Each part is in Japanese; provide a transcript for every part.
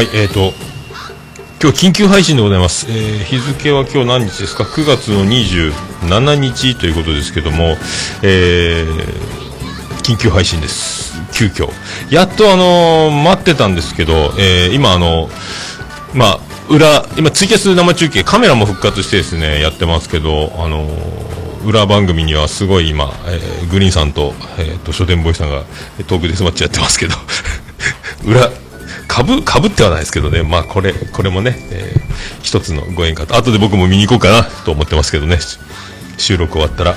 はい、えーと、今日緊急配信でございます。えー日付は今日何日ですか ?9 月の27日ということですけども、えー緊急配信です。急遽。やっとあのー待ってたんですけど、えー今あのまあ、裏、今ツイキャス生中継、カメラも復活してですね、やってますけど、あの裏番組にはすごい今、えーグリーンさんと、えーと、書店ボーイさんがトークデスマッチやってますけど、裏、かぶ、かぶってはないですけどね、まあこれ、これもね、えー一つのご縁かと、後で僕も見に行こうかなと思ってますけどね、収録終わったら。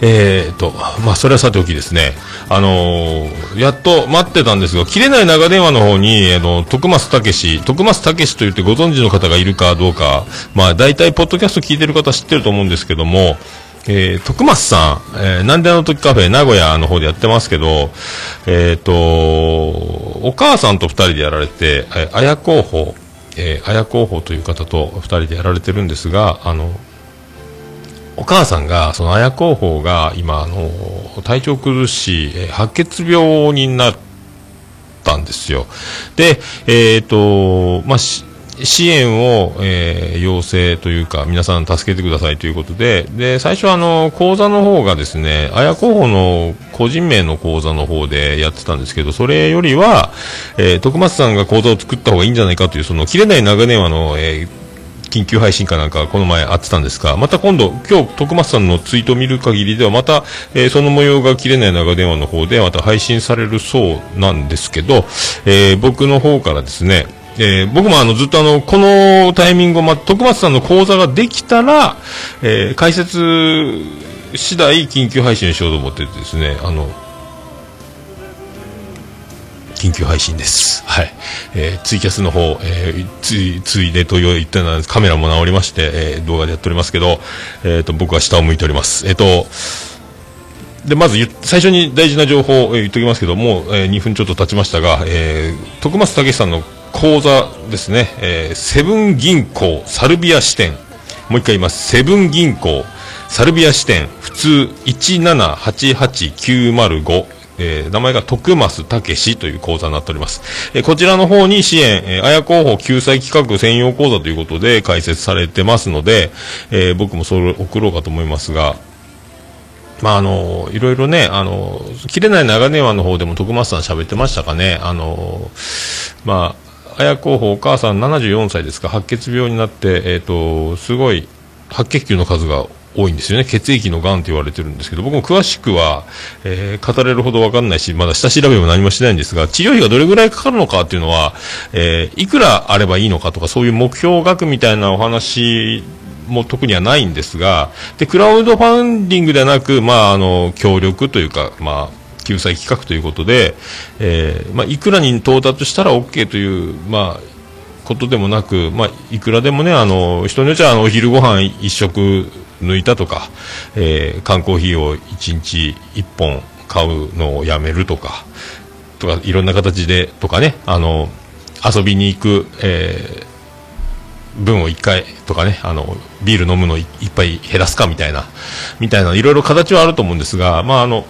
えーと、まあそれはさておきですね、あのーやっと待ってたんですが、切れない長電話の方に、あの、徳松武史、徳松武史と言ってご存知の方がいるかどうか、まあ大体ポッドキャスト聞いてる方知ってると思うんですけども、えー、徳松さん、えーなんであの時カフェ、名古屋の方でやってますけど、えっ、と、お母さんと二人でやられて、えー、綾候補、えー、綾候補という方と二人でやられてるんですが、あの、お母さんが、その綾候補が今、あの、体調崩し、えー白血病になったんですよ。で、えっ、と、まあ、し支援を、えー要請というか、皆さん助けてくださいということで、で、最初はあの、講座の方がですね、綾候補の個人名の講座の方でやってたんですけど、それよりは、えー徳松さんが講座を作った方がいいんじゃないかという、その、切れない長電話の、えー緊急配信かなんかこの前あってたんですが、また今度、今日徳松さんのツイートを見る限りでは、また、えーその模様が切れない長電話の方でまた配信されるそうなんですけど、えー僕の方からですね、えー僕もあのずっとあの、このタイミングを、ま、徳松さんの講座ができたら、えー解説次第緊急配信しようと思ってですね、あの、緊急配信です。はい。えーツイキャスの方、えーつい、ついでと言ったのはカメラも直りまして、えー動画でやっておりますけど、えっ、と、僕は下を向いております。えっ、と、で、まず最初に大事な情報を、え言っておきますけども、えー2分ちょっと経ちましたが、えー徳松武さんの講座ですね、えーセブン銀行サルビア支店、もう一回言います、セブン銀行サルビア支店、普通1788905、えー名前が徳増武史という講座になっております。えーこちらの方に支援、えー、綾候補救済企画専用講座ということで開設されてますので、えー僕もそれを送ろうかと思いますが、まああのいろいろね、あの切れない長電話の方でも徳松さん喋ってましたかね、あのまあ、綾候補、お母さん74歳ですか、白血病になって、えっ、と、すごい白血球の数が多いんですよね、血液のがんと言われてるんですけど、僕も詳しくは、えー語れるほど分かんないし、まだ下調べも何もしてないんですが、治療費がどれぐらいかかるのかっていうのは、えーいくらあればいいのかとか、そういう目標額みたいなお話も特にはないんですが、で、クラウドファンディングではなく、まあ、あの、協力というか、まあ、救済企画ということで、えーまあ、いくらに到達したら OK という、まあ、ことでもなく、まあ、いくらでもね、あの、人によっちゃ、あの、お昼ご飯一食抜いたとか、えー缶コーヒーを一日一本買うのをやめるとか、とか、いろんな形で、とかね、あの、遊びに行く、えー分を1回とかね、あの、ビール飲むのい一杯減らすかみたいな、みたいな、いろいろ形はあると思うんですが、まあ、あの、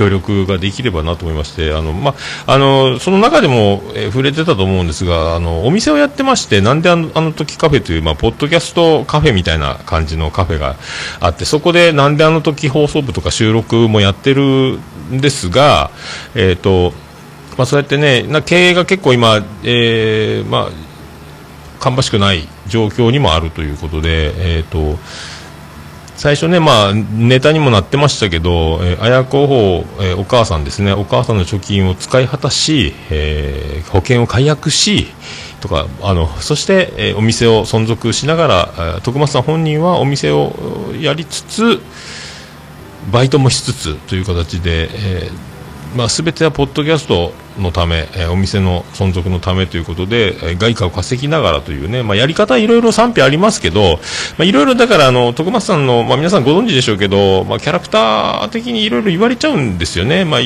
協力ができればなと思いまして、あの、まあ、の、その中でも、えー触れてたと思うんですが、あの、お店をやってまして、なんであの、あの時カフェという、まあ、ポッドキャストカフェみたいな感じのカフェがあって、そこでなんであの時放送部とか収録もやってるんですが、えっ、と、まあ、そうやってね、な経営が結構今、えーまあ、芳しくない状況にもあるということで、えー、と最初ね、まあ、ネタにもなってましたけど、えー、綾候補、えーお母さんですね、お母さんの貯金を使い果たし、えー保険を解約し、とか、あの、そして、えーお店を存続しながら、え徳松さん本人はお店をやりつつ、バイトもしつつという形で、えーまあ、全てはポッドキャストのため、えーお店の存続のためということで、えー外貨を稼ぎながらというね、まあ、やり方いろいろ賛否ありますけど、まあ、いろいろだからあの徳松さんの、まあ、皆さんご存知でしょうけど、まあ、キャラクター的にいろいろ言われちゃうんですよね。まあ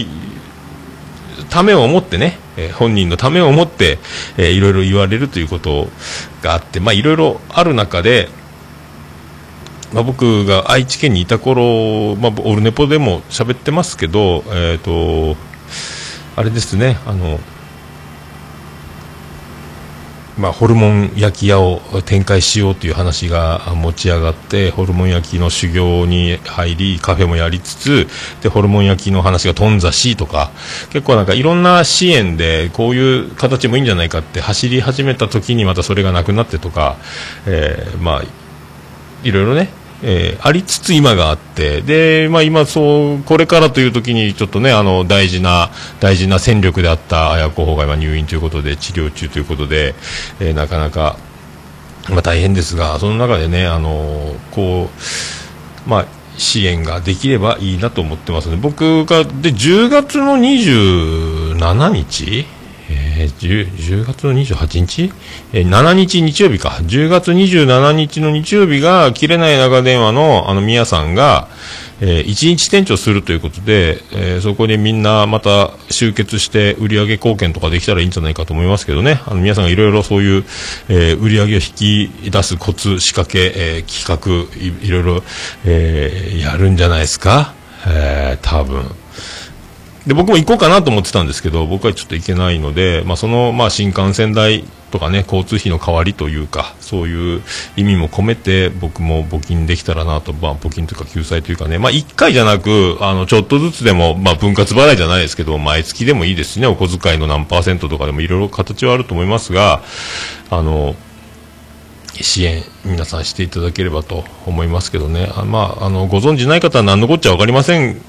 ためを思ってね、えー本人のためを思って、えーいろいろ言われるということがあって、まあ、いろいろある中で、まあ、僕が愛知県にいた頃、まあ、オルネポでも喋ってますけど、えー、とあれですねあのまあ、ホルモン焼き屋を展開しようという話が持ち上がってホルモン焼きの修行に入りカフェもやりつつでホルモン焼きの話が頓挫しとか結構なんかいろんな支援でこういう形もいいんじゃないかって走り始めた時にまたそれがなくなってとか、えー、まあいろいろねえー、ありつつ今があって、で、まあ今そう、これからという時にちょっとね、あの、大事な、大事な戦力であった綾候補が今入院ということで、治療中ということで、えー、なかなか、まあ大変ですが、その中でね、あのこう、まあ、支援ができればいいなと思ってますね。僕が、で、10月の27日えー、10, 10, 月の28日、えー、7日日曜日か。10月27日の日曜日が、切れない長電話の、あの、宮さんが、えー、1日店長するということで、えー、そこでみんなまた集結して売上貢献とかできたらいいんじゃないかと思いますけどね。あの、皆さんがいろいろそういう、えー、売上を引き出すコツ、仕掛け、えー、企画い、いろいろ、えー、やるんじゃないですか？えー、多分。で僕も行こうかなと思ってたんですけど僕はちょっと行けないので、まあ、その、まあ、新幹線代とかね交通費の代わりというかそういう意味も込めて僕も募金できたらなと、まあ、募金というか救済というかね、まあ、1回じゃなくあのちょっとずつでも、まあ、分割払いじゃないですけど毎月でもいいですしねお小遣いの何パーセントとかでもいろいろ形はあると思いますがあの支援皆さんしていただければと思いますけどね。あ、まあ、あのご存じない方は何のこっちゃ分かりません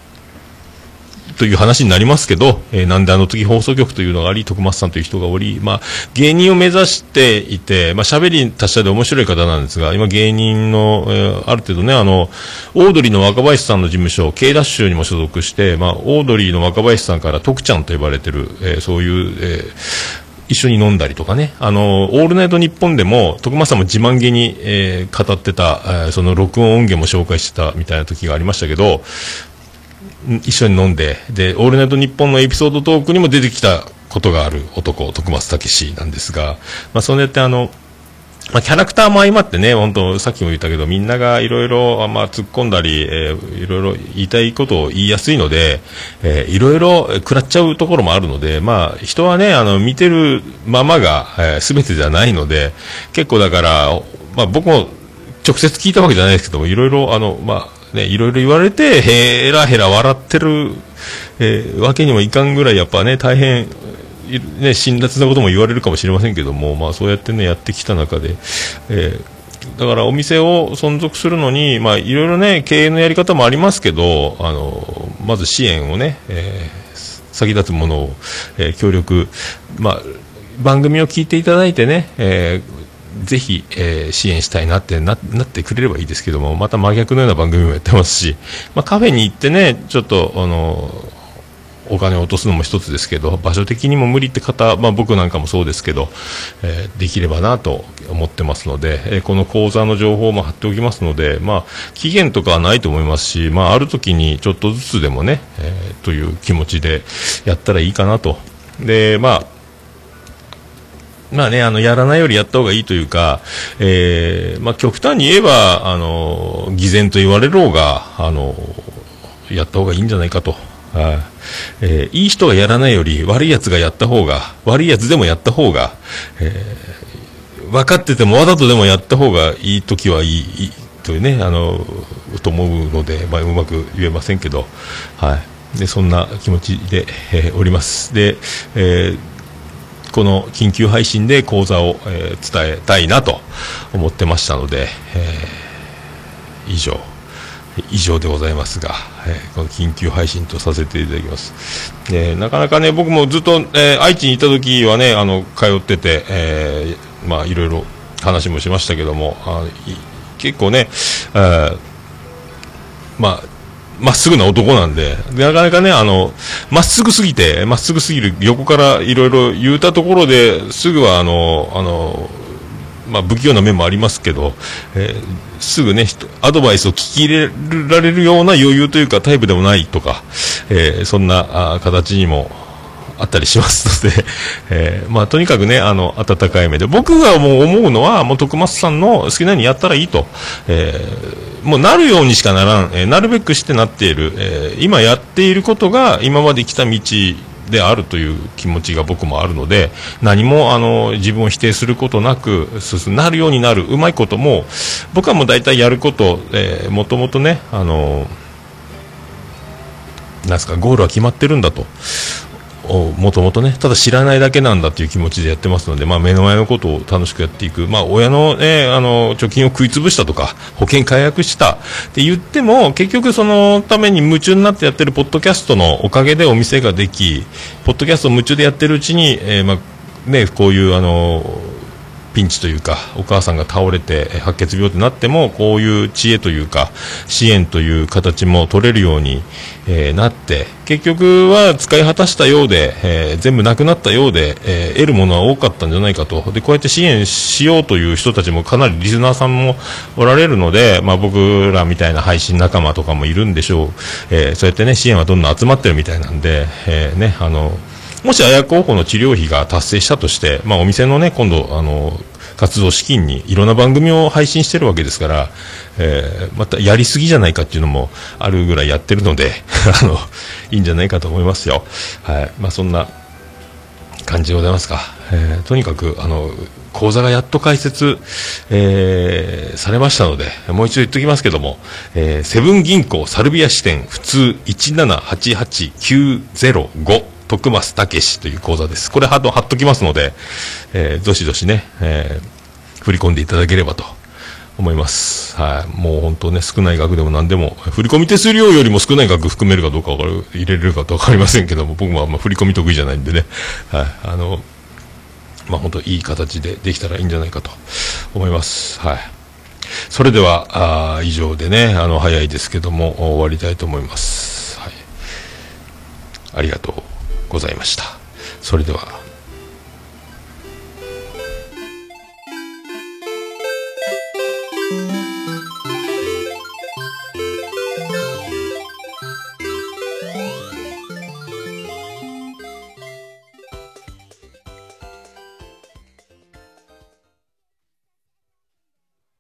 という話になりますけど、えー、なんであの時放送局というのがあり、徳松さんという人がおり、まあ、芸人を目指していて、まあ、喋り達者で面白い方なんですが、今芸人の、えー、ある程度ね、あの、オードリーの若林さんの事務所、K ダッシュにも所属して、まあ、オードリーの若林さんから徳ちゃんと呼ばれてる、えー、そういう、えー、一緒に飲んだりとかね、あの、オールナイトニッポンでも、徳間さんも自慢げに、えー、語ってた、えー、その録音音源も紹介してたみたいな時がありましたけど、一緒に飲んで、で、オールナイトニッポンのエピソードトークにも出てきたことがある男、徳松武史なんですが、まあ、そうやってあの、まあ、キャラクターも相まってね、本当さっきも言ったけど、みんながいろいろ、まあ、突っ込んだり、えー、いろいろ言いたいことを言いやすいので、えー、いろいろ食らっちゃうところもあるので、まあ、人はね、あの、見てるままが、えー、全てじゃないので、結構だから、まあ、僕も直接聞いたわけじゃないですけども、いろいろ、あの、まあ、ね、いろいろ言われて、へらへら笑ってる、えー、わけにもいかんぐらい、やっぱね、大変、ね、辛辣なことも言われるかもしれませんけども、まあ、そうやってね、やってきた中で、えー、だからお店を存続するのに、まあ、いろいろね、経営のやり方もありますけど、あの、まず支援をね、えー、先立つものを、えー、協力、まあ、番組を聞いていただいてね、えー、ぜひ、えー、支援したいなってなってくれればいいですけども、また真逆のような番組もやってますし、まあ、カフェに行ってね、ちょっと、あのお金を落とすのも一つですけど、場所的にも無理って方、まあ、僕なんかもそうですけど、えー、できればなと思ってますので、えー、この講座の情報も貼っておきますので、まあ、期限とかはないと思いますし、まあ、ある時にちょっとずつでもね、えー、という気持ちでやったらいいかなと。で、まあ、まあね、あの、やらないよりやった方がいいというか、えー、まあ極端に言えば、あの、偽善と言われろうが、あの、やった方がいいんじゃないかと。えー、いい人がやらないより悪いやつがやった方が、悪いやつでもやった方が、えー、分かっててもわざとでもやった方がいい時はいい、いいというね、あの、と思うので、まあ、うまく言えませんけど、はい。で、そんな気持ちで、えー、おります。で、えーこの緊急配信で講座を、えー、伝えたいなと思ってましたので、えー、以上以上でございますが、えー、この緊急配信とさせていただきます。えー、なかなかね、僕もずっと、えー、愛知にいた時はね、あの、通ってて、えー、まあ、いろいろ話もしましたけども、あ結構ね、え、まあ、まっすぐな男なんで、なかなかね、あの、まっすぐすぎて、まっすぐすぎる、横からいろいろ言うたところで、すぐはあの、あの、まあ、不器用な面もありますけど、えー、すぐね、アドバイスを聞き入れられるような余裕というかタイプでもないとか、えー、そんな形にもあったりしますので、えー、まあ、とにかくね、あの、温かい目で、僕がもう思うのは、もう徳松さんの好きなようにやったらいいと、えー、もうなるようにしかならん、えー、なるべくしてなっている、え、今やっていることが今まで来た道であるという気持ちが僕もあるので何もあの自分を否定することなくなるようになる。うまいことも僕はもう大体やること、えー、もともとねあのなんすかゴールは決まってるんだと。もともとね、ただ知らないだけなんだという気持ちでやってますので、まあ、目の前のことを楽しくやっていく、まあ、親の,、ね、あの貯金を食い潰したとか、保険解約したって言っても、結局そのために夢中になってやってるポッドキャストのおかげでお店ができ、ポッドキャストを夢中でやってるうちに、えー、まあね、こういうあのピンチというかお母さんが倒れて白血病ってなってもこういう知恵というか支援という形も取れるように、えー、なって結局は使い果たしたようで、えー、全部なくなったようで、えー、得るものは多かったんじゃないかと。でこうやって支援しようという人たちもかなりリスナーさんもおられるので、まあ、僕らみたいな配信仲間とかもいるんでしょう、えそうやってね支援はどんどん集まってるみたいなんで、えねあのもし綾候補の治療費が達成したとして、まあ、お店のね、今度、あの、活動資金にいろんな番組を配信してるわけですから、えー、またやりすぎじゃないかっていうのもあるぐらいやってるので、あの、いいんじゃないかと思いますよ。はい。まあ、そんな感じでございますか。えー、とにかく、あの、講座がやっと開設、えー、されましたので、もう一度言っておきますけども、えー、セブン銀行サルビア支店普通1788905徳増武史という講座です。これ貼っときますので、えー、どしどしね、えー、振り込んでいただければと思います。はい。もう本当ね、少ない額でも何でも、振込手数料よりも少ない額含めるかどうかわかる、入れれるかとわかりませんけども、僕もあんま振り込み得意じゃないんでね、はい。あの、まあ本当いい形でできたらいいんじゃないかと思います。はい。それでは、あ以上でね、あの、早いですけども、終わりたいと思います。はい。ありがとう。ございました。それでは。